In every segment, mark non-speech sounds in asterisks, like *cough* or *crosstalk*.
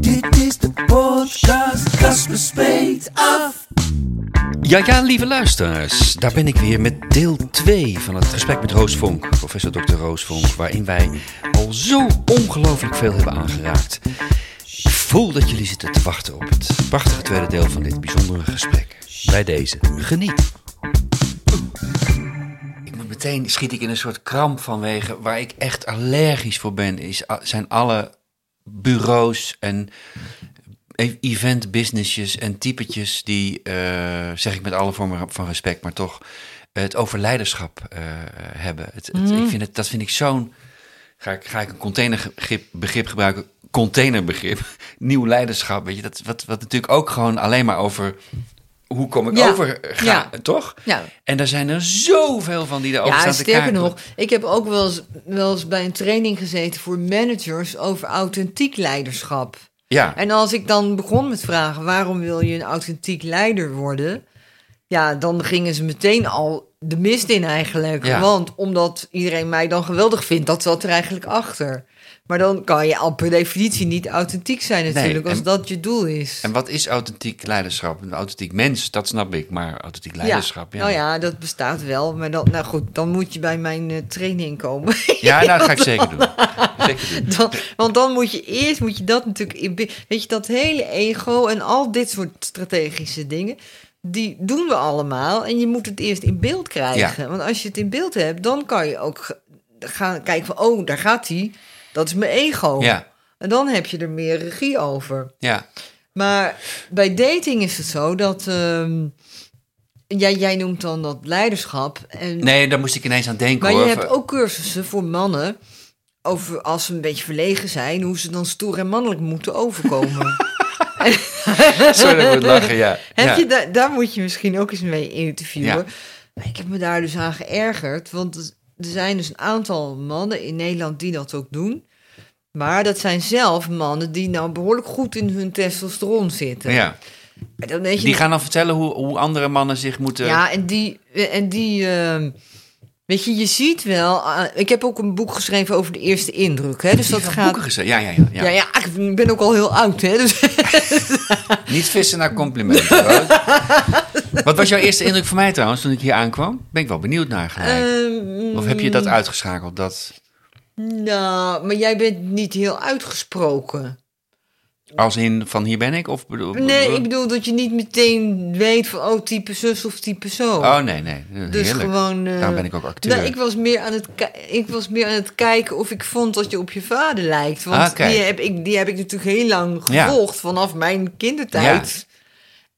Dit is de podcast, Casper spreekt af. Ja, ja, lieve luisteraars. Daar ben ik weer met deel 2 van het gesprek met Roos Vonk, professor Dr. Roos Vonk, waarin wij al zo ongelooflijk veel hebben aangeraakt. Ik voel dat jullie zitten te wachten op het prachtige tweede deel van dit bijzondere gesprek. Bij deze, geniet. Ik moet meteen schiet ik in een soort kramp vanwege waar ik echt allergisch voor ben, is, zijn alle bureaus en e- event businessjes en typetjes die, eh, zeg ik met alle vormen van respect, maar toch het over leiderschap eh, hebben. Het, het- ik vind het, dat vind ik zo'n. Ga ik, ga ik een containerbegrip begrip gebruiken? Containerbegrip. *laughs* Nieuw leiderschap. Weet je, dat, wat, wat natuurlijk ook gewoon alleen maar over. Hoe kom ik Ja. over? Ga, Ja. Toch? Ja. En er zijn er zoveel van die erover Ja, staan te sterker kakelen. nog, ik heb ook wel eens, wel eens bij een training gezeten voor managers over authentiek leiderschap. Ja. En als ik dan begon met vragen waarom wil je een authentiek leider worden, ja, dan gingen ze meteen al de mist in eigenlijk. Ja. Want omdat iedereen mij dan geweldig vindt, dat zat er eigenlijk achter. Maar dan kan je al per definitie niet authentiek zijn natuurlijk, als dat je doel is. En wat is authentiek leiderschap? Een authentiek mens, dat snap ik. Maar authentiek leiderschap, ja. Nou ja, dat bestaat wel. Maar dan, nou goed, dan moet je bij mijn eh, training komen. Ja, nou, *laughs* dat ga ik zeker doen. Zeker doen. Dan, want dan moet je eerst moet je dat natuurlijk in weet je dat hele ego en al dit soort strategische dingen die doen we allemaal en je moet het eerst in beeld krijgen want als je het in beeld hebt dan kan je ook gaan kijken van oh daar gaat hij dat is mijn ego Ja, en dan heb je er meer regie over ja. maar bij dating is het zo dat ehm, jij, jij noemt dan dat leiderschap en Nee, daar moest ik ineens aan denken maar hoor. je hebt ook cursussen voor mannen over als ze een beetje verlegen zijn, hoe ze dan stoer en mannelijk moeten overkomen. *laughs* Sorry, ik moet lachen, ja. Heb ja. je da- daar moet je misschien ook eens mee interviewen. Ja. Ik heb me daar dus aan geërgerd, want er zijn dus een aantal mannen in Nederland die dat ook doen. Maar dat zijn zelf mannen die nou behoorlijk goed in hun testosteron zitten. ja. En dan weet je Die gaan dan vertellen hoe, hoe andere mannen zich moeten... Ja, en die, en die ehm, weet je, je ziet wel. ah, ik heb ook een boek geschreven over de eerste indruk. Hè, dus dat gaat. Ja, ja, ja, ja. Ja, ja, ik ben ook al heel oud, hè? Dus, *laughs* Niet vissen naar complimenten. *laughs* Wat was jouw eerste indruk van mij trouwens toen ik hier aankwam? Ben ik wel benieuwd naar gelijk. Ehm, of heb je dat uitgeschakeld? Dat, Nou, maar jij bent niet heel uitgesproken. als in van hier ben ik? Of bedoel, Nee, ik bedoel dat je niet meteen weet van oh, type zus of type zo. Oh nee, nee. dus Heerlijk. gewoon. eh, Daarom ben ik ook acteur. Nou, ik was meer aan het ik was meer aan het kijken of ik vond dat je op je vader lijkt, want Ah, die heb ik die heb ik natuurlijk heel lang Ja. gevolgd vanaf mijn kindertijd.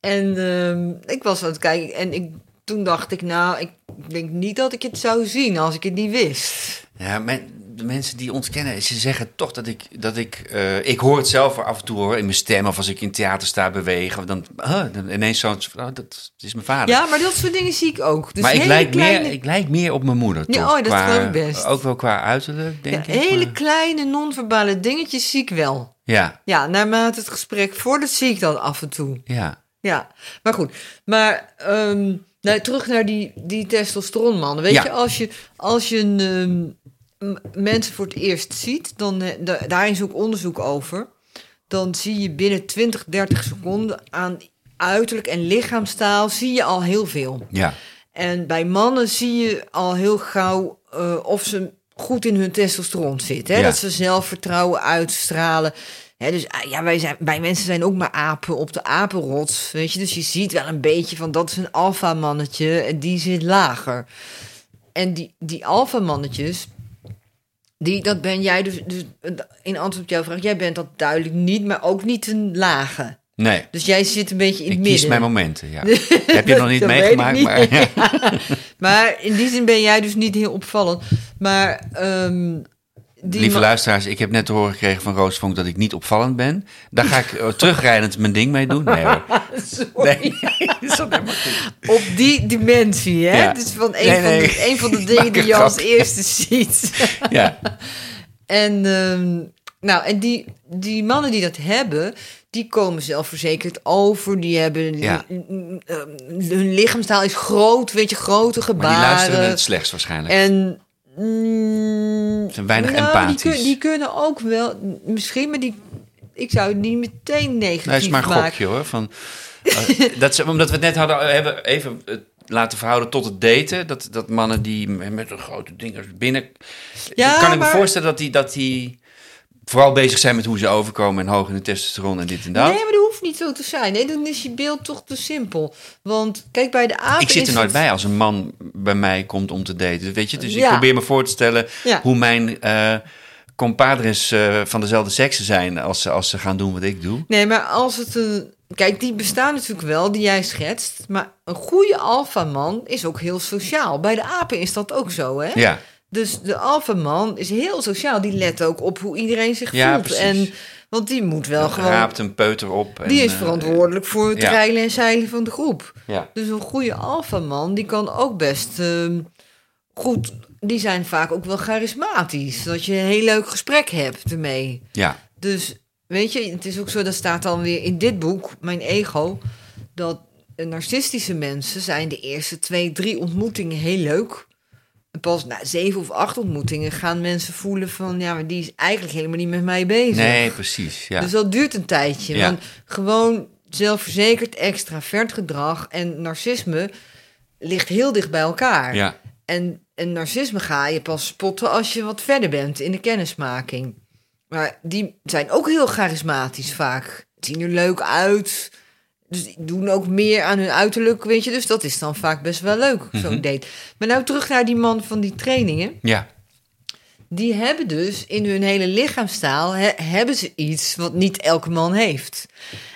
En ehm, ik was aan het kijken en ik toen dacht ik nou, ik denk niet dat ik het zou zien als ik het niet wist. Ja, men- de mensen die ons kennen, ze zeggen toch dat ik... Dat ik, eh, ik hoor het zelf af en toe hoor, in mijn stem. Of als ik in theater sta bewegen. Dan, ineens zo'n... Oh, dat is mijn vader. Ja, maar dat soort dingen zie ik ook. Dus maar ik lijk, kleine, meer, ik lijk meer op mijn moeder, Ja, toch? oh, dat Qua- geloof ik best. Ook wel qua uiterlijk, denk ja, ik. hele maar- kleine non-verbale dingetjes zie ik wel. Ja, Ja, naarmate het gesprek voordat zie ik dat af en toe. ja. Ja, maar goed. Maar nou, terug naar die, die testosteronmannen. Weet Ja. je, als je, als je een, ehm, mensen voor het eerst ziet, dan, eh, da- daar is ook onderzoek over. Dan zie je binnen 20, 30 seconden aan uiterlijk en lichaamstaal zie je al heel veel. Ja, En bij mannen zie je al heel gauw eh, of ze goed in hun testosteron zitten. Hè? Ja. Dat ze zelfvertrouwen uitstralen. Hè, dus ah, ja, wij, zijn, wij mensen zijn ook maar apen op de apenrots. Weet je? Dus je ziet wel een beetje van dat is een alfamannetje en die zit lager. En die, die alfamannetjes, die, dat ben jij dus, dus in antwoord op jouw vraag, jij bent dat duidelijk niet, maar ook niet een lage. nee. Dus jij zit een beetje in Ik het midden. kies mijn momenten, ja. *laughs* Heb je nog niet ik meegemaakt, niet. maar... *laughs* Ja. Maar in die zin ben jij dus niet heel opvallend. Maar ehm, Lieve luisteraars, ik heb net te horen gekregen van Roos Vonk dat ik niet opvallend ben. Daar ga ik eh, *laughs* terugrijdend mijn ding mee doen. Nee hoor. *laughs* Sorry. Nee, *laughs* is dat helemaal goed. Op die dimensie, hè? Ja. Dus van een, Nee, van de, een van de dingen die je als eerste ziet. Ja, En, ehm, nou, en die, die mannen die dat hebben, die komen zelfverzekerd over. Die hebben Ja. eh, hun lichaamstaal is groot, weet je, grote maar gebaren. die luisteren het slechts waarschijnlijk. En mm, Zijn weinig nou, empathisch. Die, kun- die kunnen ook wel, misschien, maar die, ik zou het niet meteen negatief Nou, is maar een maken. gokje hoor. Van, eh, *laughs* dat, omdat we het net hadden, eh, hebben even het laten verhouden tot het daten. Dat, dat mannen die met een grote dingen binnen... Ja, kan ik me voorstellen dat die, dat die vooral bezig zijn met hoe ze overkomen... en hoog in de testosteron en dit en dat. Nee, maar dat hoeft niet zo te zijn. Nee, dan is je beeld toch te simpel. Want kijk, bij de apen ik zit er nooit bij als een man bij mij komt om te daten. Weet je? Dus ik Ja. probeer me voor te stellen Ja. hoe mijn eh compadres eh, van dezelfde sekse zijn... Als ze, als ze gaan doen wat ik doe. Nee, maar als het een... Kijk, die bestaan natuurlijk wel, die jij schetst. Maar een goede alfaman is ook heel sociaal. Bij de apen is dat ook zo, hè? Ja, Dus de alfaman is heel sociaal. Die let ook op hoe iedereen zich Ja, voelt. precies. En, want die moet wel gewoon... raapt een peuter op. En, Die is eh, verantwoordelijk voor het ja. en zeilen van de groep. Ja. Dus een goede alfaman, die kan ook best ehm, goed... Die zijn vaak ook wel charismatisch. Dat je een heel leuk gesprek hebt ermee. ja, Dus weet je, het is ook zo, dat staat dan weer in dit boek, Mijn Ego, dat narcistische mensen zijn de eerste twee, drie ontmoetingen heel leuk. Pas na zeven of acht ontmoetingen gaan mensen voelen van, ja, maar die is eigenlijk helemaal niet met mij bezig. nee, precies. Ja. Dus dat duurt een tijdje. Ja. Want gewoon zelfverzekerd, extravert gedrag en narcisme ligt heel dicht bij elkaar. ja. En, en narcisme ga je pas spotten als je wat verder bent in de kennismaking. Maar die zijn ook heel charismatisch vaak. Zien er leuk uit. Dus die doen ook meer aan hun uiterlijk, weet je. Dus dat is dan vaak best wel leuk, zo'n date. Maar nou terug naar die man van die trainingen. ja. Die hebben dus in hun hele lichaamstaal... he- hebben ze iets wat niet elke man heeft.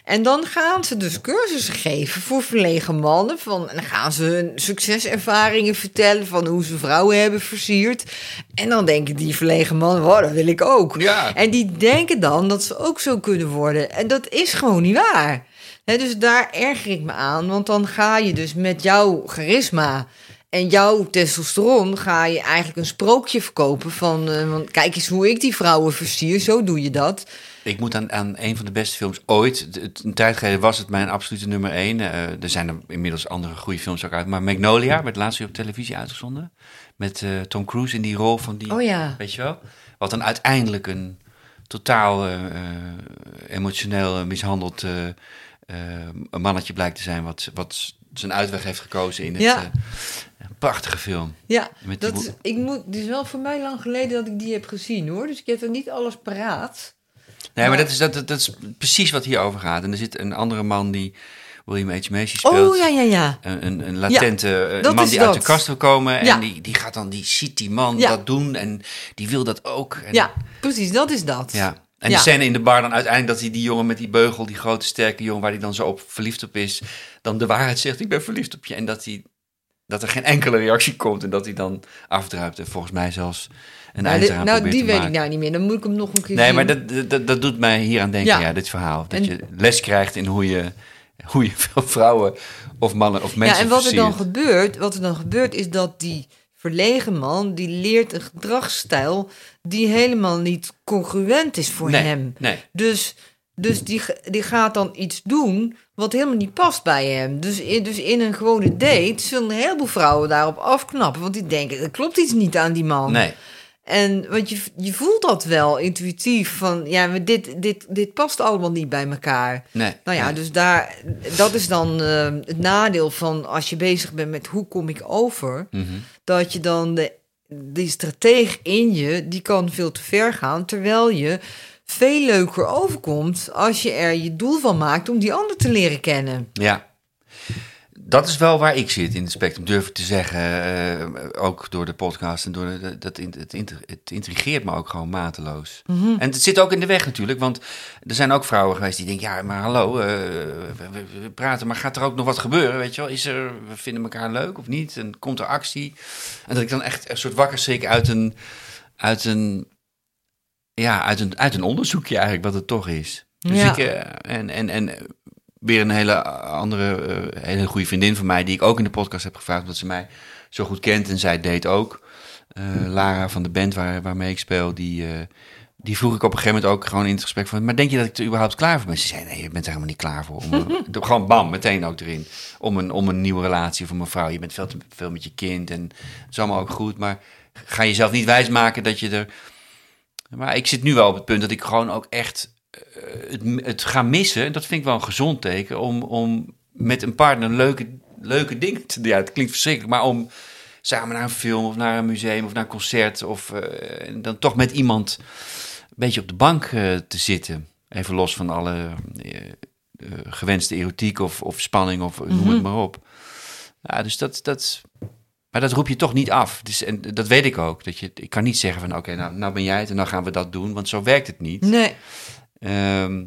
En dan gaan ze dus cursussen geven voor verlegen mannen. Van, en dan gaan ze hun succeservaringen vertellen... van hoe ze vrouwen hebben versierd. En dan denken die verlegen mannen... wow, dat wil ik ook. Ja. En die denken dan dat ze ook zo kunnen worden. En dat is gewoon niet waar. Dus daar erger ik me aan. Want dan ga je dus met jouw charisma en jouw testosteron... ga je eigenlijk een sprookje verkopen van... eh, want kijk eens hoe ik die vrouwen versier, zo doe je dat. Ik moet aan, aan een van de beste films ooit. Een tijd geleden was het mijn absolute nummer één. Eh, er zijn er inmiddels andere goede films ook uit. Maar Magnolia werd laatst weer op televisie uitgezonden. Met eh, Tom Cruise in die rol van die. Oh ja. Weet je wel? Wat dan uiteindelijk een totaal emotioneel mishandeld een mannetje blijkt te zijn. Wat, wat zijn uitweg heeft gekozen in het. Ja. eh, een prachtige film. Ja, Met dat is, ik moet, het is wel voor mij lang geleden dat ik die heb gezien hoor. Dus ik heb er niet alles paraat. Nee, maar Maar- dat is, dat, dat, dat is precies wat hier over gaat. En er zit een andere man die William H. Macy speelt. Oh ja, ja, ja. Een, een, een latente eh, man die uit de kast wil komen. En Ja. die, die gaat dan, die ziet die man Ja. dat doen. En die wil dat ook. En, Ja, precies, dat is dat. ja. En Ja. die scène in de bar dan uiteindelijk dat hij die jongen met die beugel, die grote sterke jongen waar hij dan zo op verliefd op is, dan de waarheid zegt, ik ben verliefd op je. En dat, hij, dat er geen enkele reactie komt en dat hij dan afdruipt. En volgens mij zelfs een Nou, dit- nou die weet maken. ik nou niet meer. Dan moet ik hem nog een keer Nee, zien. maar dat, dat, dat doet mij hier aan denken, ja, Ja. dit verhaal. Dat En- je les krijgt in hoe je, hoe je *laughs* vrouwen of mannen of mensen Ja, en wat er dan gebeurt, wat er dan gebeurt is dat die verlegen man, die leert een gedragsstijl die helemaal niet congruent is voor Nee, hem. nee. Dus, dus die, die gaat dan iets doen wat helemaal niet past bij hem. Dus in, dus in een gewone date zullen een heleboel vrouwen daarop afknappen. Want die denken, er klopt iets niet aan die man. Nee, En want je, je voelt dat wel intuïtief van, ja, maar dit, dit, dit past allemaal niet bij elkaar. nee. Nou ja, nee. dus daar, dat is dan eh, het nadeel van als je bezig bent met hoe kom ik over, Mhm. dat je dan de, die strateeg in je, die kan veel te ver gaan, terwijl je veel leuker overkomt als je er je doel van maakt om die ander te leren kennen. Ja. Dat is wel waar ik zit in het spectrum, durf ik te zeggen. eh, ook door de podcast en door de, dat, in- het, inter- het intrigeert me ook gewoon mateloos. Mhm. En het zit ook in de weg natuurlijk, want er zijn ook vrouwen geweest die denken: ja, maar hallo, eh, we, we- we praten, maar gaat er ook nog wat gebeuren? Weet je wel, is er, we vinden elkaar leuk of niet? En komt er actie? En dat ik dan echt een soort wakker schrik uit een, uit een ja, uit, een, uit een onderzoekje eigenlijk wat het toch is. Dus Ja. ik, eh, en, en, en weer een hele andere, eh, hele goede vriendin van mij, die ik ook in de podcast heb gevraagd, omdat ze mij zo goed kent en zij deed ook. Eh, Lara van de band waar, waarmee ik speel, die, eh, die vroeg ik op een gegeven moment ook gewoon in het gesprek van, maar denk je dat ik er überhaupt klaar voor ben? Ze zei, nee, je bent er helemaal niet klaar voor. Om, *laughs* gewoon bam, meteen ook erin. Om een, om een nieuwe relatie voor mijn vrouw. Je bent veel te veel met je kind en het is allemaal ook goed, maar ga jezelf niet wijsmaken dat je er... Maar ik zit nu wel op het punt dat ik gewoon ook echt eh, het, het ga missen. En dat vind ik wel een gezond teken. Om, om met een partner leuke, leuke dingen te doen. Ja, het klinkt verschrikkelijk. Maar om samen naar een film of naar een museum of naar een concert. Of eh, dan toch met iemand een beetje op de bank eh, te zitten. Even los van alle eh, eh, gewenste erotiek of, of spanning of noem het maar op. Ja, dus dat, dat, maar dat roep je toch niet af. Dus, en dat weet ik ook. Dat je, ik kan niet zeggen van oké, nou, nou ben jij het en dan gaan we dat doen. Want zo werkt het niet. Nee, Ehm,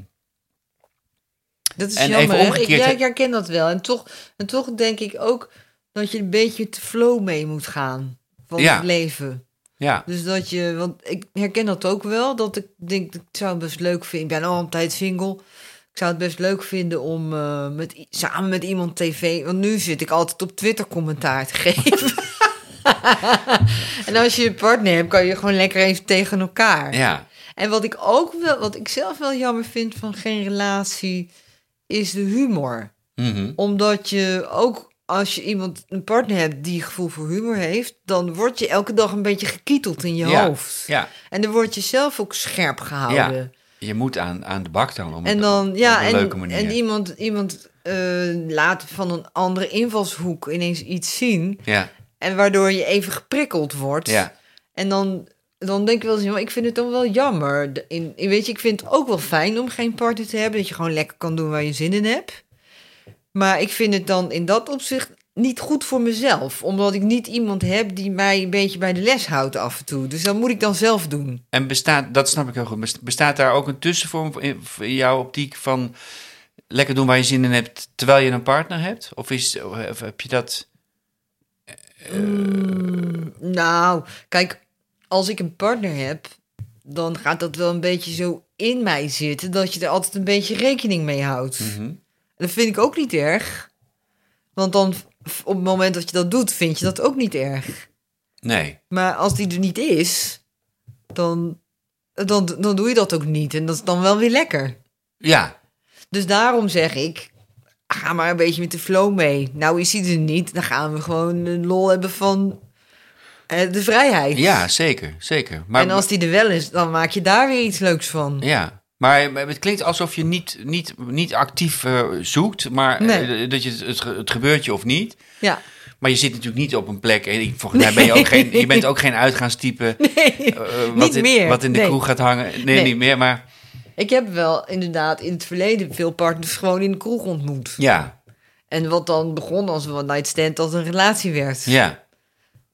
dat is En jammer. even omgekeerd, Ik, ik herken dat wel. En toch, en toch denk ik ook dat je een beetje te flow mee moet gaan van Ja. het leven. ja, Dus dat je, want ik herken dat ook wel, dat ik denk, ik zou het best leuk vinden. Ik ben al een tijd single. Ik zou het best leuk vinden om eh, met, samen met iemand tv... Want nu zit ik altijd op Twitter commentaar te *laughs* geven. *laughs* en als je een partner hebt, kan je gewoon lekker even tegen elkaar. ja, En wat ik ook wel, wat ik zelf wel jammer vind van geen relatie, is de humor. mhm, Omdat je ook als je iemand, een partner hebt die gevoel voor humor heeft, dan word je elke dag een beetje gekieteld in je Ja, hoofd. ja. En dan word je zelf ook scherp gehouden. Je moet aan, aan de bak dan. Om En dan, op ja, een en, leuke manier. en iemand, iemand eh, laat van een andere invalshoek ineens iets zien. ja, En waardoor je even geprikkeld wordt. ja, En dan, dan denk ik wel eens, maar ik vind het dan wel jammer. In, in- weet je, ik vind het ook wel fijn om geen party te hebben. Dat je gewoon lekker kan doen waar je zin in hebt. Maar ik vind het dan in dat opzicht niet goed voor mezelf. Omdat ik niet iemand heb die mij een beetje bij de les houdt af en toe. Dus dat moet ik dan zelf doen. En bestaat, dat snap ik heel goed, best- bestaat daar ook een tussenvorm in, jouw optiek van lekker doen waar je zin in hebt, terwijl je een partner hebt? Of, is, of heb je dat... Nou, kijk, als ik een partner heb, dan gaat dat wel een beetje zo in mij zitten. Dat je er altijd een beetje rekening mee houdt. Mhm. Dat vind ik ook niet erg. Want dan, op het moment dat je dat doet, vind je dat ook niet erg. Nee, Maar als die er niet is, dan, dan, dan doe je dat ook niet. En dat is dan wel weer lekker. ja, Dus daarom zeg ik, ga maar een beetje met de flow mee. Nou is hij er niet, dan gaan we gewoon een lol hebben van de vrijheid. ja, zeker, zeker. Maar, en als die er wel is, dan maak je daar weer iets leuks van. Ja, maar het klinkt alsof je niet, niet, niet actief eh, zoekt, maar Nee. eh, dat je het, het, ge- het gebeurt je of niet. Ja. Maar je zit natuurlijk niet op een plek. En ik- volgens mij ben je ook geen. Je bent ook geen uitgaanstype. *laughs* Nee, eh, wat niet in, meer. Wat in de Nee. kroeg gaat hangen. Nee, Nee. niet meer. Maar Ik heb wel inderdaad in het verleden veel partners gewoon in de kroeg ontmoet. ja, En wat dan begon als een one night stand, als een relatie werd. ja,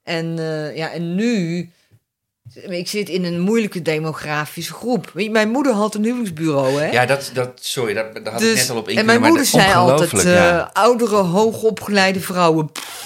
En, eh, ja, en nu, ik zit in een moeilijke demografische groep. Mijn moeder had een huwelijksbureau, hè? ja. Dat, dat, sorry, daar, daar had ik net al op Dus- en mijn moeder dat- zei altijd, eh, oudere, hoogopgeleide vrouwen. pff.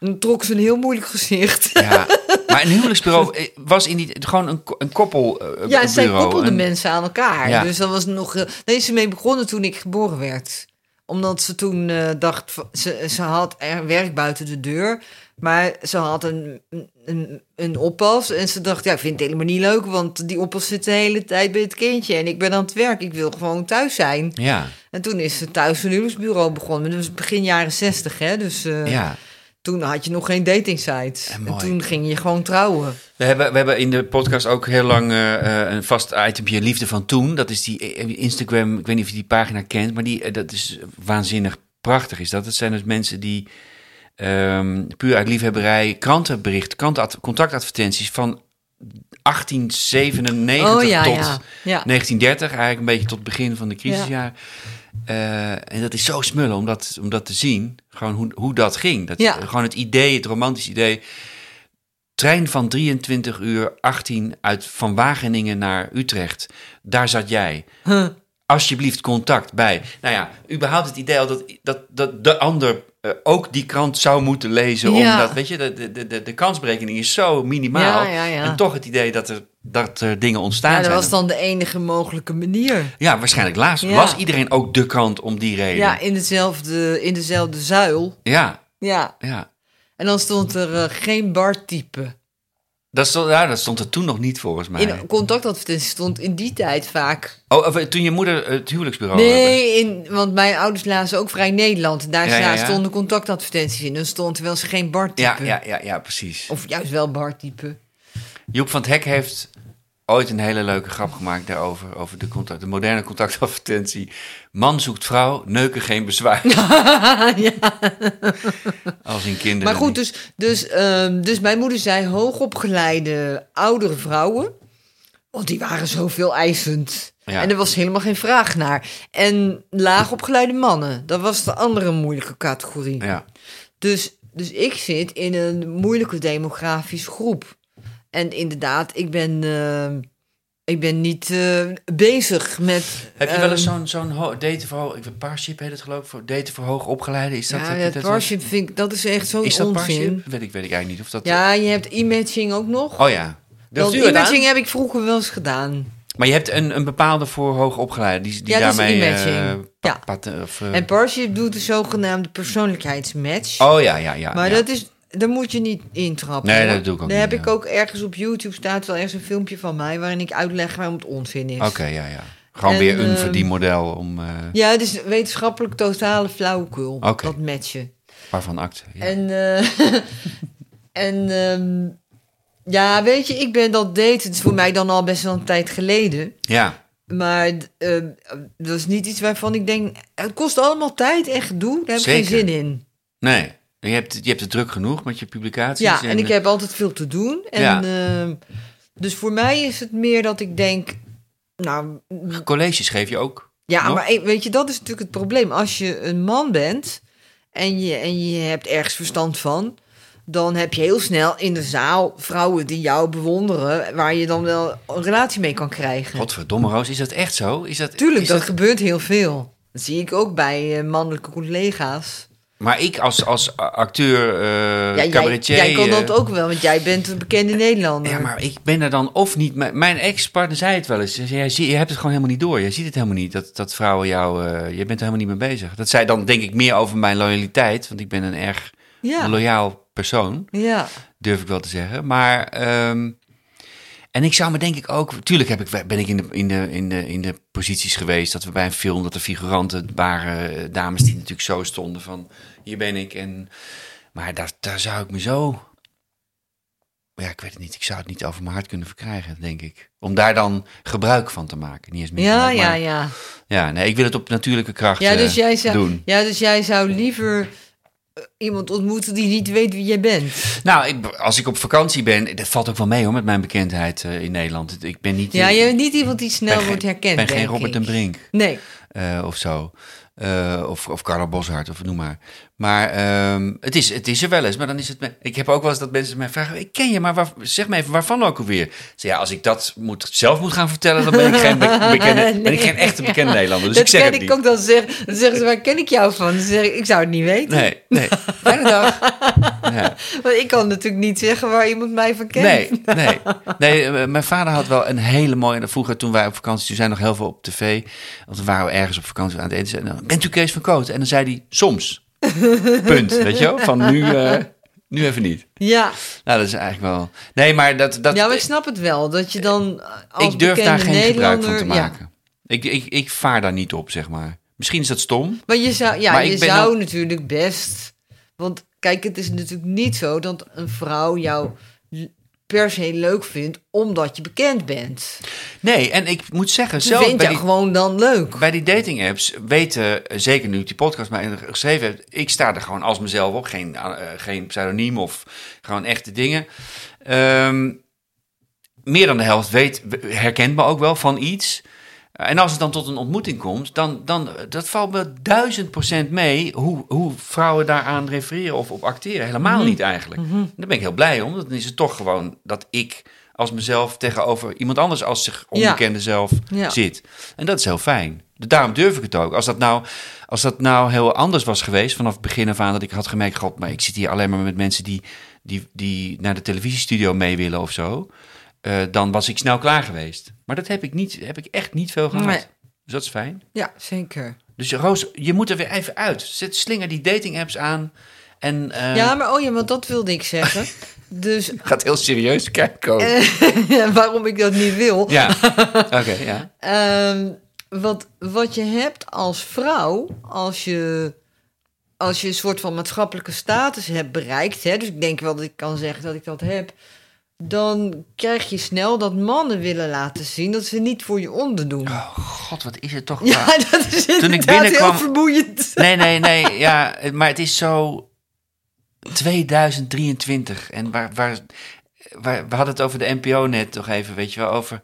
En trok ze een heel moeilijk gezicht. ja. Maar een huwelijksbureau eh, was in die, gewoon een, een koppel. Ja, zij koppelde Een- mensen aan elkaar. Ja. Dus dat was nog. eh, Daar is ze mee begonnen toen ik geboren werd. Omdat ze toen dacht. Ze, ze had er werk buiten de deur. Maar ze had een, een, een oppas. En ze dacht, ja, ik vind het helemaal niet leuk. Want die oppas zit de hele tijd bij het kindje. En ik ben aan het werk. Ik wil gewoon thuis zijn. Ja, En toen is ze thuis een huwelijksbureau begonnen. Dat was begin jaren zestig, hè. Dus eh, ja. toen had je nog geen datingsites. En En, toen ging je gewoon trouwen. We hebben, we hebben in de podcast ook heel lang eh, eh, een vast itempje Liefde van Toen. Dat is die Instagram, ik weet niet of je die pagina kent, maar die, dat is waanzinnig prachtig. Is dat? Het zijn dus mensen die ehm, puur uit liefhebberij krantenbericht, contactadvertenties van 1897 Oh ja, tot ja. ja. 1930, eigenlijk een beetje tot het begin van de crisisjaar. Eh, en dat is zo smullen om dat, om dat te zien. Gewoon hoe, hoe dat ging. Dat. Gewoon het idee, het romantische idee. Trein van 23 uur 18 uit van Wageningen naar Utrecht. Daar zat jij. Huh. Alsjeblieft contact bij. Nou ja, überhaupt het idee al dat, dat, dat de ander eh, ook die krant zou moeten lezen. Ja. Omdat, weet je, de, de, de, de kansberekening is zo minimaal. Ja, ja. En toch het idee dat er dat er dingen ontstaan Ja, dat zijn. was dan de enige mogelijke manier. Ja, waarschijnlijk laatst was iedereen ook de krant om die reden. Ja, in, dezelfde, in dezelfde zuil. ja, Ja. ja. En dan stond er eh, geen bartype. Dat, stond, ja, dat stond er toen nog niet volgens mij. In contactadvertentie stond in die tijd vaak. Oh, of, eh, toen je moeder het huwelijksbureau. Nee, in, want mijn ouders lazen ook Vrij Nederland. Daar Ja, ja, ja. stonden contactadvertenties in. Dan stond er wel eens geen bartype. ja, ja, ja, precies. Of juist wel bartype. Joep van het Hek heeft ooit een hele leuke grap gemaakt daarover. Over de, contact, de moderne contactadvertentie. Man zoekt vrouw, neuken geen bezwaar. *laughs* Als in kinderen. Maar goed, dus, dus, ehm, dus mijn moeder zei hoogopgeleide oudere vrouwen. Want die waren zoveel eisend. Ja. En er was helemaal geen vraag naar. En laagopgeleide mannen, dat was de andere moeilijke categorie. Ja. Dus, dus ik zit in een moeilijke demografische groep. En inderdaad, ik ben, ehm, ik ben niet eh, bezig met... Heb je wel eens ehm, zo'n zo'n daten voor hoog... ik Parship heet het geloof ik, voor daten voor hoog opgeleide? Is dat, ja, het dat Parship vind ik, dat is echt zo'n Is dat onzin. Parship? Weet ik, weet ik eigenlijk niet. Of dat... Ja, je hebt e-matching ook nog. Oh ja. Aan? e-matching heb ik vroeger wel eens gedaan. Maar je hebt een, een bepaalde voor hoog opgeleide die, die Ja, dat is daarmee... eh, pa- Ja. pat- of, eh, En Parship doet de zogenaamde persoonlijkheidsmatch. Oh ja, ja, ja. maar ja. dat is, daar moet je niet intrappen. Nee, dat doe ik ook Daar niet, heb ik ook ergens op YouTube staat wel ergens een filmpje van mij waarin ik uitleg waarom het onzin is. Oké, ja, ja. Gewoon En, weer een ehm, verdienmodel om... eh, Ja, het is wetenschappelijk totale flauwekul. Dat matchen. waarvan acte. Ja. En, eh, *laughs* en ehm, ja, weet je, ik ben dat date. Het is voor mij dan al best wel een tijd geleden. ja. Maar eh, dat is niet iets waarvan ik denk... Het kost allemaal tijd en gedoe. Daar heb ik geen zin in. Nee. Je hebt, je hebt het druk genoeg met je publicaties. Ja, en ik heb altijd veel te doen. En, Ja. ehm, dus voor mij is het meer dat ik denk... Nou, Colleges geef je ook. ja, Nog? maar weet je, dat is natuurlijk het probleem. Als je een man bent en je, en je hebt ergens verstand van... dan heb je heel snel in de zaal vrouwen die jou bewonderen... waar je dan wel een relatie mee kan krijgen. Godverdomme, Roos, is dat echt zo? Is dat, Tuurlijk, is dat, gebeurt heel veel. Dat zie ik ook bij eh, mannelijke collega's. Maar ik als, als acteur, eh Ja, jij, cabaretier... jij kan eh, dat ook wel, want jij bent een bekende Nederlander. Ja, maar ik ben er dan of niet... Mijn, mijn ex-partner zei het wel eens. Ze zei, je hebt het gewoon helemaal niet door. Je ziet het helemaal niet, dat, dat vrouwen jou... eh, je bent er helemaal niet mee bezig. Dat zei dan denk ik meer over mijn loyaliteit. Want ik ben een erg ja, loyaal persoon. ja. durf ik wel te zeggen. Maar, ehm, en ik zou me denk ik ook, tuurlijk heb ik, ben ik in de, in, de, in, de, in de posities geweest dat we bij een film, dat er figuranten waren, eh, dames die natuurlijk zo stonden van, hier ben ik. En, maar daar, daar zou ik me zo, ja, ik weet het niet, ik zou het niet over mijn hart kunnen verkrijgen, denk ik. Om daar dan gebruik van te maken. Niet eens meer. Ja, maar- ja, ja. Ja, nee, ik wil het op natuurlijke kracht Ja, eh, dus jij zou, doen. ja, dus jij zou liever eh, iemand ontmoeten die niet weet wie jij bent. Nou, ik, als ik op vakantie ben, dat valt ook wel mee hoor, met mijn bekendheid eh, in Nederland. Ik ben niet... Ja, je bent niet iemand die snel ben wordt geen- herkend. ben geen denk Robert ik. den Brink. Nee. eh, of zo. Eh, of, of Carlo Boshart, of noem maar. Maar ehm, het, is, het is er wel eens. Maar dan is het. Ik heb ook wel eens dat mensen mij vragen: Ik ken je, maar waar, zeg me even waarvan ook alweer? Zeg, ja, als ik dat moet, zelf moet gaan vertellen, dan ben ik geen, be- *laughs* bekende, ben ik geen echte bekende Nederlander. Dus dat ik zeg ken het ik niet. ook dan zeggen. Dan zeggen ze, waar ken ik jou van? Dan zeg ik, ik zou het niet weten. Nee, nee. *laughs* Fijne dag. *laughs* Ja. Want ik kan natuurlijk niet zeggen waar iemand mij van kent. Nee, nee. nee eh, mijn vader had wel een hele mooie... Vroeger toen wij op vakantie... Toen zijn nog heel veel op tv. Want we waren ergens op vakantie aan het eten. En dan, bent u Kees van Koot? En dan zei hij, soms. *laughs* Punt, weet je wel? Van nu, eh, nu even niet. Ja. Nou, dat is eigenlijk wel... Nee, maar dat... dat ja, maar ik snap het wel. Dat je dan als ik durf daar geen gebruik van te ja. maken. Ik, ik, ik vaar daar niet op, zeg maar. Misschien is dat stom. Maar je zou, ja, Maar je zou natuurlijk best. Want kijk, het is natuurlijk niet zo dat een vrouw jou per se leuk vindt omdat je bekend bent. Nee, en ik moet zeggen, Ze zelf jou die, gewoon dan leuk. bij die dating apps weten, eh, zeker nu ik die podcast mij geschreven heb, ik sta er gewoon als mezelf op. Geen, eh, geen pseudoniem of gewoon echte dingen. Ehm, meer dan de helft weet, herkent me ook wel van iets. En als het dan tot een ontmoeting komt, dan, dan dat valt me duizend procent mee hoe, hoe vrouwen daaraan refereren of op acteren. Helemaal Mhm. niet eigenlijk. Daar ben ik heel blij om. Dan is het toch gewoon dat ik als mezelf tegenover iemand anders als zich onbekende zelf Ja. zit. En dat is heel fijn. Daarom durf ik het ook. Als dat, nou, als dat nou heel anders was geweest vanaf het begin af aan, dat ik had gemerkt, god, maar ik zit hier alleen maar met mensen die, die, die naar de televisiestudio mee willen of zo. Eh, dan was ik snel klaar geweest. Maar dat heb ik, niet, heb ik echt niet veel gehad. Nee. Dus dat is fijn. Ja, zeker. Dus Roos, je moet er weer even uit. Zet slinger die dating apps aan. En eh, Ja, maar oh ja, want dat wilde ik zeggen. *laughs* Dus gaat heel serieus kijken. ook. eh, *laughs* waarom ik dat niet wil. Ja, *laughs* oké, ja. Ehm, wat, wat je hebt als vrouw, als je, als je een soort van maatschappelijke status hebt bereikt, hè, dus ik denk wel dat ik kan zeggen dat ik dat heb, dan krijg je snel dat mannen willen laten zien dat ze niet voor je onderdoen. Oh god, wat is het toch ja, dat is ik inderdaad binnenkwam- heel vermoeiend. Nee, nee, nee, ja, maar het is zo 2023 en waar, waar, waar, we hadden het over de NPO net toch even, weet je wel, over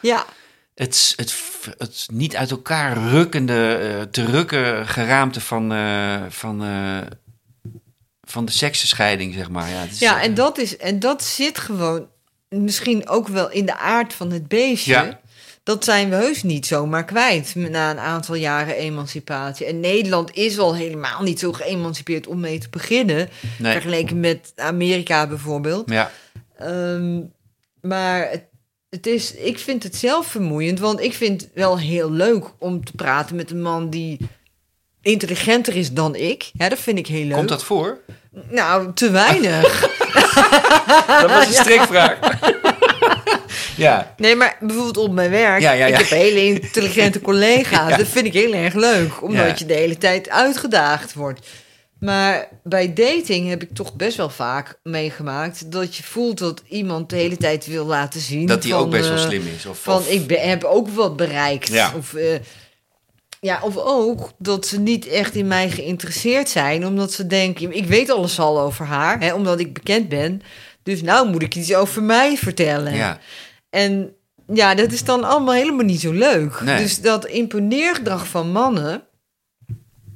Ja, het, het, het niet uit elkaar rukkende, eh, te rukken geraamte van, eh, van, eh, van de seksenscheiding, zeg maar. Ja, het is, ja eh, en, dat is, en dat zit gewoon misschien ook wel in de aard van het beestje. Ja. Dat zijn we heus niet zomaar kwijt na een aantal jaren emancipatie. En Nederland is al helemaal niet zo geëmancipeerd om mee te beginnen. nee, Vergeleken met Amerika bijvoorbeeld. ja, Ehm, maar het, het is, ik vind het zelf vermoeiend. Want ik vind het wel heel leuk om te praten met een man die intelligenter is dan ik. Ja, dat vind ik heel leuk. komt dat voor? Nou, te weinig. *laughs* Dat was een strikvraag. *laughs* ja, Nee, maar bijvoorbeeld op mijn werk. Ja, ja, ja. Ik heb hele intelligente collega's. *laughs* Dat vind ik heel erg leuk. Omdat je de hele tijd uitgedaagd wordt. Maar bij dating heb ik toch best wel vaak meegemaakt... dat je voelt dat iemand de hele tijd wil laten zien... dat van, ook best wel eh, slim is. Of, Van, of- ik heb ook wat bereikt. Ja. Of, eh, ja, of ook dat ze niet echt in mij geïnteresseerd zijn... omdat ze denken, ik weet alles al over haar... Hè, omdat ik bekend ben... Dus nou moet ik iets over mij vertellen. ja, En ja, dat is dan allemaal helemaal niet zo leuk. Nee. Dus dat imponeergedrag van mannen,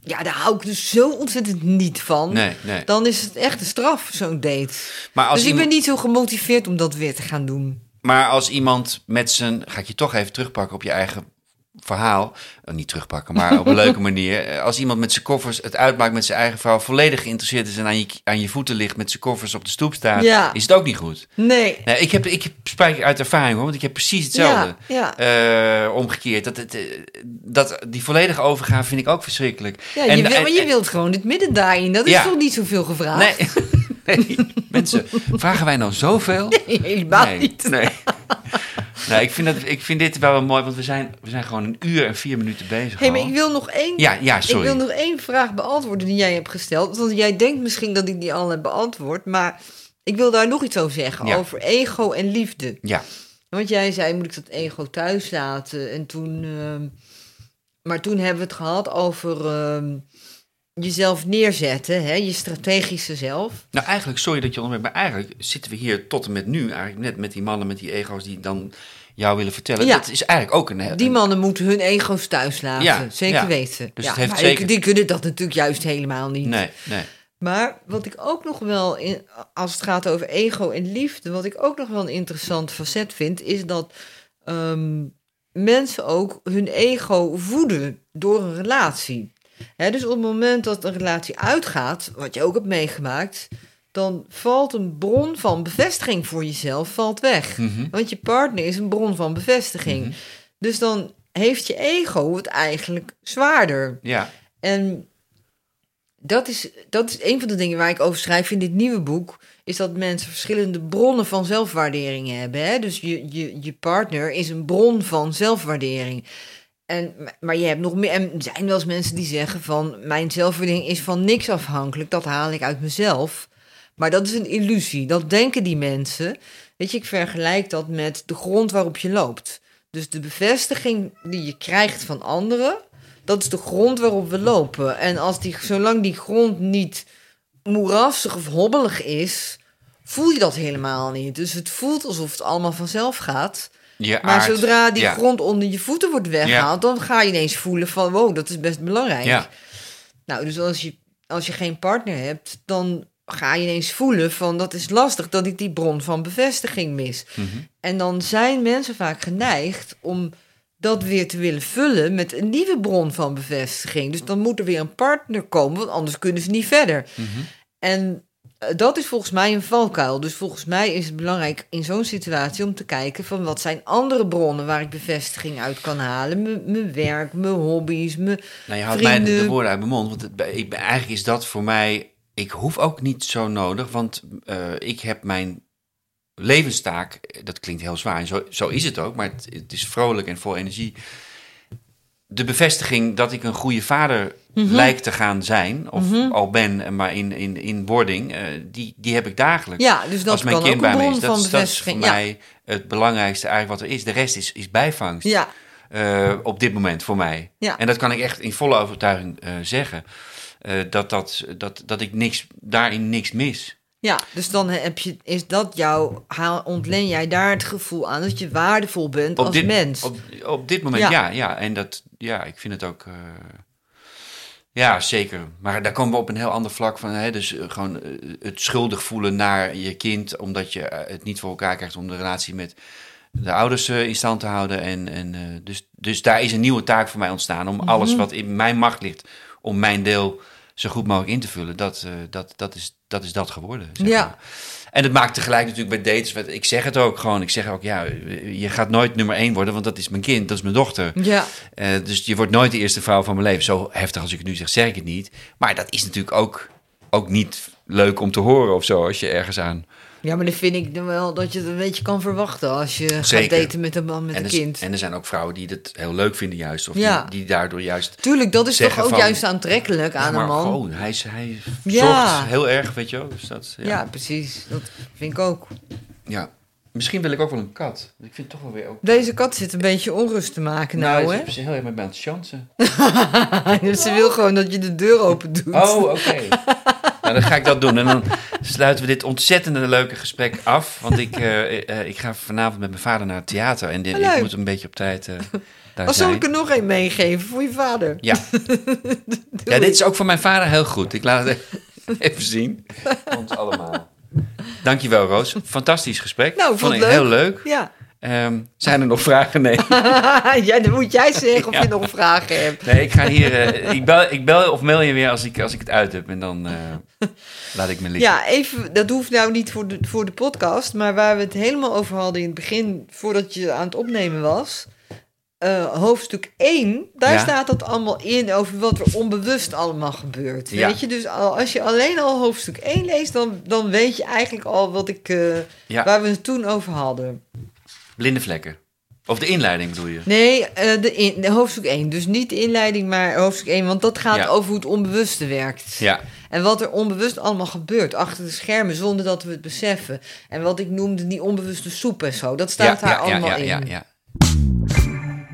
ja, daar hou ik dus zo ontzettend niet van. nee, nee. Dan is het echt een straf, zo'n date. Maar als, dus ik ben niet zo gemotiveerd om dat weer te gaan doen. maar als iemand met zijn... Ga ik je toch even terugpakken op je eigen verhaal. Oh, niet terugpakken, maar op een *laughs* leuke manier. Eh, Als iemand met zijn koffers het uitmaakt met zijn eigen vrouw... volledig geïnteresseerd is en aan je, aan je voeten ligt... met zijn koffers op de stoep staat, Ja. is het ook niet goed. Nee. Nee, ik, heb, ik heb- spreek uit ervaring hoor, want ik heb precies hetzelfde. Ja, ja. Eh, omgekeerd. Dat, het, eh, dat, die volledige overgave vind ik ook verschrikkelijk. Ja, je, En- wil, en- maar je wilt gewoon het midden daarin. Dat is toch niet zoveel gevraagd? Nee, *laughs* nee, mensen, vragen wij nou zoveel? *laughs* Nee, helemaal nee, niet. Nee. Nee ik, vind dat, ik vind dit wel mooi, want we zijn, we zijn gewoon een uur en vier minuten bezig. Hey, maar ik wil nog één Ja, ja, sorry. Ik wil nog één vraag beantwoorden die jij hebt gesteld. Want jij denkt misschien dat ik die al heb beantwoord. Maar ik wil daar nog iets over zeggen. Ja. Over ego en liefde. Ja, Want jij zei, moet ik dat ego thuis laten? En toen... ehm, maar toen hebben we het gehad over ehm, jezelf neerzetten. Hè? Je strategische zelf. nou eigenlijk, sorry dat je onderbreekt, maar eigenlijk zitten we hier tot en met nu, eigenlijk net met die mannen met die ego's die dan jou willen vertellen. Ja. Dat is eigenlijk ook een... Die mannen moeten hun ego's thuis laten. Ja, zeker ja. weten. Dus het heeft maar zeker- die kunnen dat natuurlijk juist helemaal niet. Nee, nee. Maar wat ik ook nog wel, in, als het gaat over ego en liefde, wat ik ook nog wel een interessant facet vind, is dat ehm, mensen ook hun ego voeden door een relatie. Hè, dus op het moment dat een relatie uitgaat, wat je ook hebt meegemaakt, dan valt een bron van bevestiging voor jezelf valt weg. Mhm. Want je partner is een bron van bevestiging. Mhm. Dus dan heeft je ego het eigenlijk zwaarder. Ja, En dat is, dat is een van de dingen waar ik over schrijf in dit nieuwe boek. Is dat mensen verschillende bronnen van zelfwaardering hebben. Hè? Dus je, je, je partner is een bron van zelfwaardering. En, maar je hebt nog meer. En er zijn wel eens mensen die zeggen van. Mijn zelfwaardering is van niks afhankelijk. Dat haal ik uit mezelf. Maar dat is een illusie. Dat denken die mensen. Weet je, ik vergelijk dat met de grond waarop je loopt. Dus de bevestiging die je krijgt van anderen. Dat is de grond waarop we lopen. En als die, zolang die grond niet moerassig of hobbelig is, voel je dat helemaal niet. Dus het voelt alsof het allemaal vanzelf gaat. je Maar aard. zodra die ja. grond onder je voeten wordt weggehaald, dan ga je ineens voelen van wow, dat is best belangrijk. Ja, Nou, dus als je, als je geen partner hebt, dan ga je ineens voelen van dat is lastig dat ik die bron van bevestiging mis. mhm. En dan zijn mensen vaak geneigd om dat weer te willen vullen met een nieuwe bron van bevestiging. Dus dan moet er weer een partner komen, want anders kunnen ze niet verder. Mhm. En eh, dat is volgens mij een valkuil. Dus volgens mij is het belangrijk in zo'n situatie om te kijken van wat zijn andere bronnen waar ik bevestiging uit kan halen. Mijn werk, mijn hobby's, mijn Nou, je haalt mij de, de woorden uit mijn mond. Want het, ik, eigenlijk is dat voor mij... Ik hoef ook niet zo nodig, want eh, ik heb mijn levenstaak... Dat klinkt heel zwaar en zo, zo is het ook, maar het, het is vrolijk en vol energie. De bevestiging dat ik een goede vader Mhm. lijkt te gaan zijn, of al ben, maar in, in, in wording, eh, die, die heb ik dagelijks. Ja, dus dat Als mijn kan kind ook bij me is. Dat, is- dat is voor. Ja. mij het belangrijkste eigenlijk wat er is. De rest is, is bijvangst Ja, eh, op dit moment voor mij. Ja. En dat kan ik echt in volle overtuiging eh, zeggen. Eh, dat, dat, dat, dat ik niks, daarin niks mis. ja, dus dan heb je, is dat jouw, ontleen jij daar het gevoel aan dat je waardevol bent als dit, mens. Op, op dit moment, Ja. ja. ja, En dat, ja, ik vind het ook... eh, ja, zeker. Maar daar komen we op een heel ander vlak van. Hè? Dus eh, gewoon het schuldig voelen naar je kind... omdat je het niet voor elkaar krijgt om de relatie met de ouders in stand te houden. En, en, dus, dus daar is een nieuwe taak voor mij ontstaan... om alles Mhm. wat in mijn macht ligt... om mijn deel zo goed mogelijk in te vullen. Dat, eh, dat, dat, is, dat is dat geworden. zeg Ja. maar. En het maakt tegelijk natuurlijk bij dates... Ik zeg het ook gewoon. Ik zeg ook, ja, je gaat nooit nummer één worden... want dat is mijn kind, dat is mijn dochter. ja, Eh, dus je wordt nooit de eerste vrouw van mijn leven. Zo heftig als ik het nu zeg, zeg ik het niet. Maar dat is natuurlijk ook, ook niet leuk om te horen of zo... als je ergens aan... ja, maar dan vind ik dan wel dat je het een beetje kan verwachten als je gaat daten met een man met en, een kind. en er zijn ook vrouwen die het heel leuk vinden juist. Of Ja. die, die daardoor juist... Tuurlijk, dat is toch ook van- juist aantrekkelijk aan maar een man. gewoon, hij, is- hij Ja. zorgt heel erg, weet je wel. Dus dat, ja. ja. precies. Dat vind ik ook. Ja. Misschien wil ik ook wel een kat. Ik vind het toch wel weer ook... Deze kat zit een beetje onrust te maken nou, hè? ze is heel erg met mij aan het chansen. *laughs* Dus ze wil gewoon dat je de deur open doet. Oh, oké. *laughs* nou, dan ga ik dat doen. En dan sluiten we dit ontzettende leuke gesprek af. Want ik, eh, eh, ik ga vanavond met mijn vader naar het theater. En dit- Leuk. ik moet een beetje op tijd eh daar Als zal zijn. ik er nog een meegeven voor je vader? Ja. *laughs* ja, dit is ook voor mijn vader heel goed. Ik laat het even zien. Ons allemaal. Dankjewel, Roos. Fantastisch gesprek. Nou, Vond vond ik het heel leuk. Ja. Ehm, zijn er nog vragen? Nee. *laughs* ja, dan moet jij *laughs* zeggen of Ja. je nog vragen hebt. Nee, ik ga hier. eh, ik, bel, ik bel of mail je weer als ik, als ik het uit heb. En dan eh, laat ik me liggen. Ja, even, dat hoeft nou niet voor de, voor de podcast, maar waar we het helemaal over hadden in het begin, voordat je aan het opnemen was. eh, hoofdstuk 1, daar Ja. staat dat allemaal in over wat er onbewust allemaal gebeurt. Ja. Weet je, dus al, als je alleen al hoofdstuk 1 leest, dan, dan weet je eigenlijk al wat ik, Ja. waar we het toen over hadden. Blinde vlekken. Of de inleiding bedoel je? Nee, eh, de, in, de hoofdstuk 1. Dus niet de inleiding, maar hoofdstuk 1. Want dat gaat Ja. over hoe het onbewuste werkt. Ja. En wat er onbewust allemaal gebeurt achter de schermen zonder dat we het beseffen. En wat ik noemde die onbewuste soep en zo. Dat staat daar allemaal in.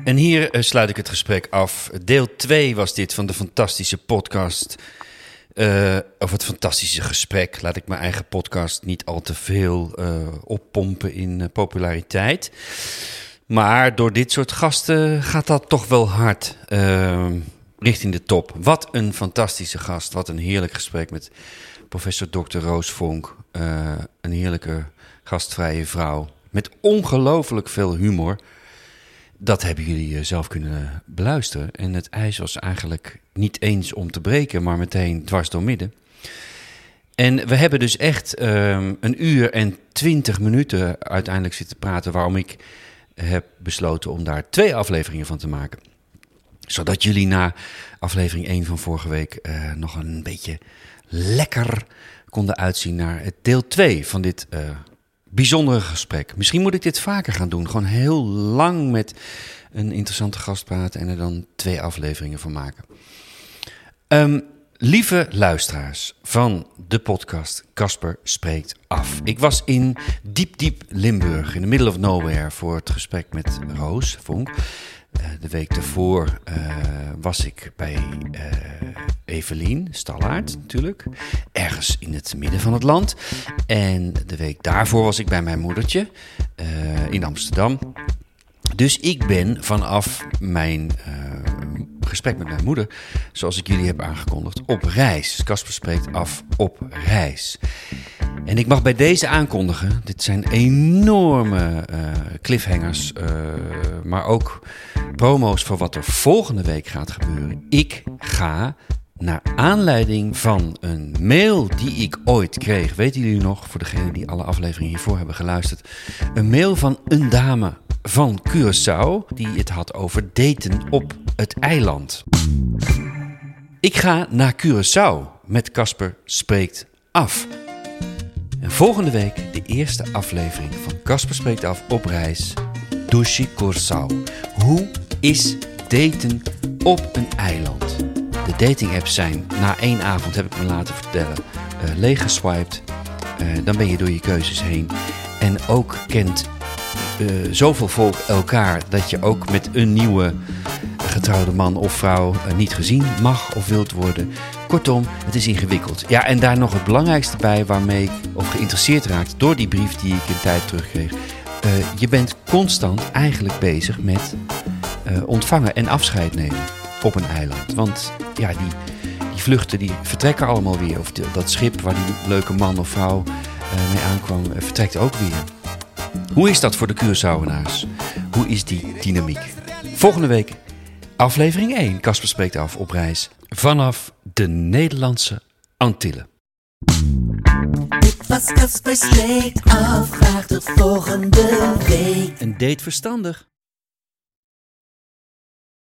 En hier eh, sluit ik het gesprek af. Deel 2 was dit van de fantastische podcast. Eh of het fantastische gesprek. Laat ik mijn eigen podcast niet al te veel eh, oppompen in eh, populariteit. Maar door dit soort gasten gaat dat toch wel hard eh, richting de top. Wat een fantastische gast. Wat een heerlijk gesprek met professor Dr. Roos Vonk. Een heerlijke gastvrije vrouw. Met ongelooflijk veel humor. Dat hebben jullie eh, zelf kunnen beluisteren. En het ijs was eigenlijk niet eens om te breken, maar meteen dwars door midden. En we hebben dus echt ehm, een uur en twintig minuten uiteindelijk zitten praten, waarom ik heb besloten om daar twee afleveringen van te maken. Zodat jullie na aflevering 1 van vorige week eh, nog een beetje lekker konden uitzien naar het deel 2 van dit eh, bijzondere gesprek. Misschien moet ik dit vaker gaan doen. Gewoon heel lang met een interessante gast praten en er dan twee afleveringen van maken. Ehm, lieve luisteraars van de podcast Casper spreekt af. Ik was in diep, diep Limburg, in the middle of nowhere, voor het gesprek met Roos Vonk. Eh, de week daarvoor eh, was ik bij eh, Evelien Stallaert natuurlijk, ergens in het midden van het land. En de week daarvoor was ik bij mijn moedertje eh, in Amsterdam. Dus ik ben vanaf mijn eh, gesprek met mijn moeder, zoals ik jullie heb aangekondigd, op reis. Casper spreekt af op reis. En ik mag bij deze aankondigen, dit zijn enorme eh, cliffhangers, maar ook promo's voor wat er volgende week gaat gebeuren. Ik ga naar aanleiding van een mail die ik ooit kreeg. Weten jullie nog, voor degenen die alle afleveringen hiervoor hebben geluisterd, een mail van een dame van Curaçao die het had over daten op het eiland. Ik ga naar Curaçao met Casper Spreekt Af. En volgende week de eerste aflevering van Casper Spreekt Af op reis Dushi Curaçao. Hoe is daten op een eiland? De dating apps zijn na één avond, heb ik me laten vertellen, uh, leeggeswiped. Uh, dan ben je door je keuzes heen. En ook kent uh, zoveel volk elkaar dat je ook met een nieuwe getrouwde man of vrouw niet gezien mag of wilt worden. Kortom, het is ingewikkeld. Ja, en daar nog het belangrijkste bij waarmee ik of geïnteresseerd raakt door die brief die ik een tijd terugkreeg. Je bent constant eigenlijk bezig met ontvangen en afscheid nemen op een eiland. Want ja, die, die vluchten die vertrekken allemaal weer. Of de, dat schip waar die leuke man of vrouw uh, mee aankwam, vertrekt ook weer. Hoe is dat voor de Curaçaoenaars? Hoe is die dynamiek? Volgende week aflevering 1. Casper spreekt af op reis vanaf de Nederlandse Antillen. Dit was Casper spreekt af, graag tot volgende week. Een date verstandig.